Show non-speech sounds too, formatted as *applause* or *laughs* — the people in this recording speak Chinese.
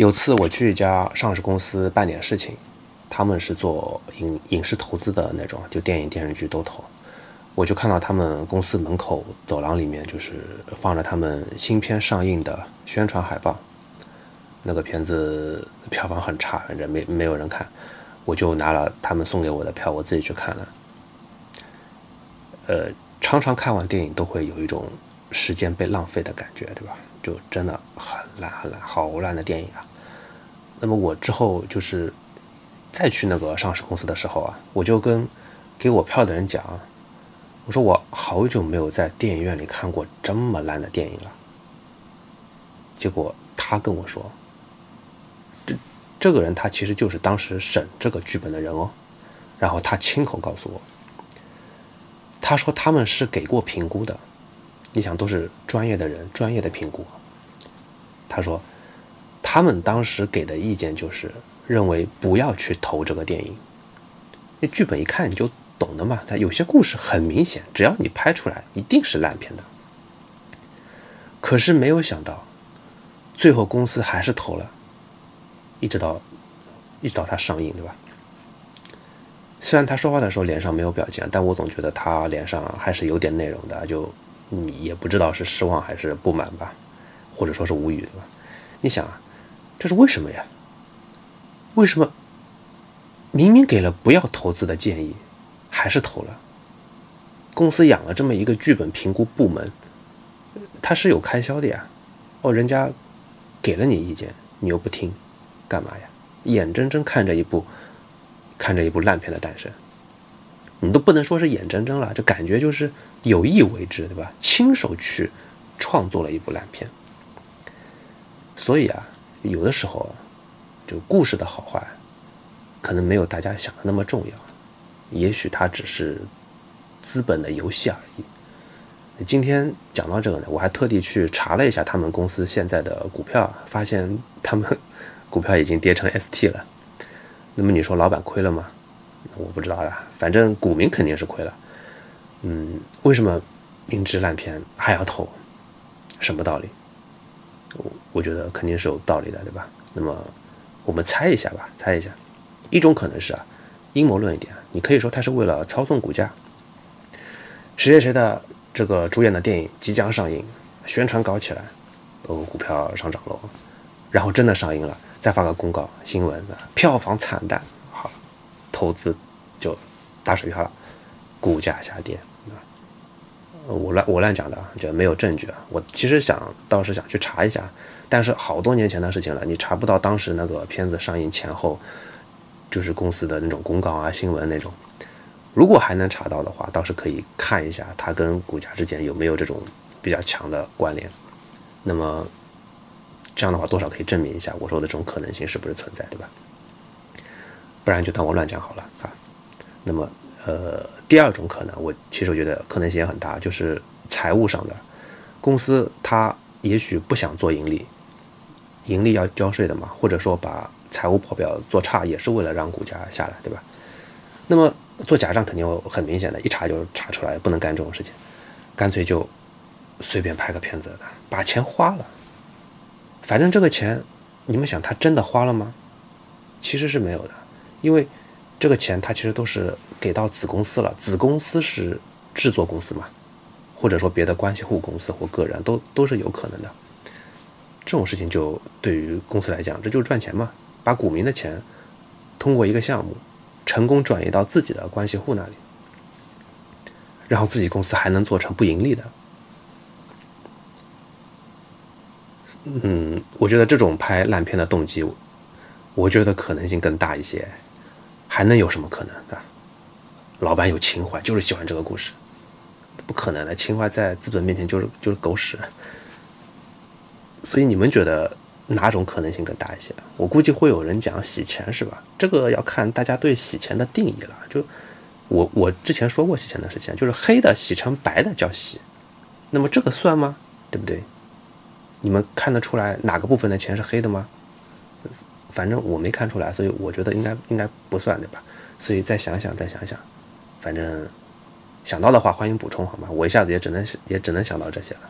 有次我去一家上市公司办点事情，他们是做影影视投资的那种，就电影电视剧都投。我就看到他们公司门口走廊里面就是放着他们新片上映的宣传海报，那个片子 *laughs* 票房很差，反正没没有人看，我就拿了他们送给我的票，我自己去看了。呃，常常看完电影都会有一种时间被浪费的感觉，对吧？就真的很烂很烂，好烂的电影啊！那么我之后就是再去那个上市公司的时候啊，我就跟给我票的人讲，我说我好久没有在电影院里看过这么烂的电影了。结果他跟我说，这这个人他其实就是当时审这个剧本的人哦，然后他亲口告诉我，他说他们是给过评估的。你想都是专业的人，专业的评估。他说，他们当时给的意见就是认为不要去投这个电影。那剧本一看你就懂的嘛，他有些故事很明显，只要你拍出来一定是烂片的。可是没有想到，最后公司还是投了，一直到一直到他上映，对吧？虽然他说话的时候脸上没有表情，但我总觉得他脸上还是有点内容的，就。你也不知道是失望还是不满吧，或者说是无语，对吧？你想啊，这是为什么呀？为什么明明给了不要投资的建议，还是投了？公司养了这么一个剧本评估部门，他是有开销的呀。哦，人家给了你意见，你又不听，干嘛呀？眼睁睁看着一部看着一部烂片的诞生。你都不能说是眼睁睁了，这感觉就是有意为之，对吧？亲手去创作了一部烂片。所以啊，有的时候啊就故事的好坏，可能没有大家想的那么重要。也许它只是资本的游戏而已。今天讲到这个呢，我还特地去查了一下他们公司现在的股票，发现他们 *laughs* 股票已经跌成 ST 了。那么你说老板亏了吗？我不知道的，反正股民肯定是亏了。嗯，为什么明知烂片还要投？什么道理？我我觉得肯定是有道理的，对吧？那么我们猜一下吧，猜一下。一种可能是啊，阴谋论一点，你可以说他是为了操纵股价。谁谁谁的这个主演的电影即将上映，宣传搞起来，哦，股票上涨了，然后真的上映了，再发个公告新闻，票房惨淡。投资就打水漂了，股价下跌啊！我乱我乱讲的啊，就没有证据啊。我其实想倒是想去查一下，但是好多年前的事情了，你查不到当时那个片子上映前后，就是公司的那种公告啊、新闻那种。如果还能查到的话，倒是可以看一下它跟股价之间有没有这种比较强的关联。那么这样的话，多少可以证明一下我说的这种可能性是不是存在，对吧？不然就当我乱讲好了啊。那么，呃，第二种可能，我其实我觉得可能性也很大，就是财务上的公司，它也许不想做盈利，盈利要交税的嘛，或者说把财务报表做差，也是为了让股价下来，对吧？那么做假账肯定很明显的，一查就查出来，不能干这种事情，干脆就随便拍个片子，把钱花了。反正这个钱，你们想他真的花了吗？其实是没有的。因为这个钱他其实都是给到子公司了，子公司是制作公司嘛，或者说别的关系户公司或个人都都是有可能的。这种事情就对于公司来讲，这就是赚钱嘛，把股民的钱通过一个项目成功转移到自己的关系户那里，然后自己公司还能做成不盈利的。嗯，我觉得这种拍烂片的动机，我觉得可能性更大一些。还能有什么可能？对吧？老板有情怀，就是喜欢这个故事，不可能的。情怀在资本面前就是就是狗屎。所以你们觉得哪种可能性更大一些？我估计会有人讲洗钱，是吧？这个要看大家对洗钱的定义了。就我我之前说过洗钱的事情，就是黑的洗成白的叫洗，那么这个算吗？对不对？你们看得出来哪个部分的钱是黑的吗？反正我没看出来，所以我觉得应该应该不算对吧？所以再想想，再想想，反正想到的话欢迎补充好吗？我一下子也只能也只能想到这些了。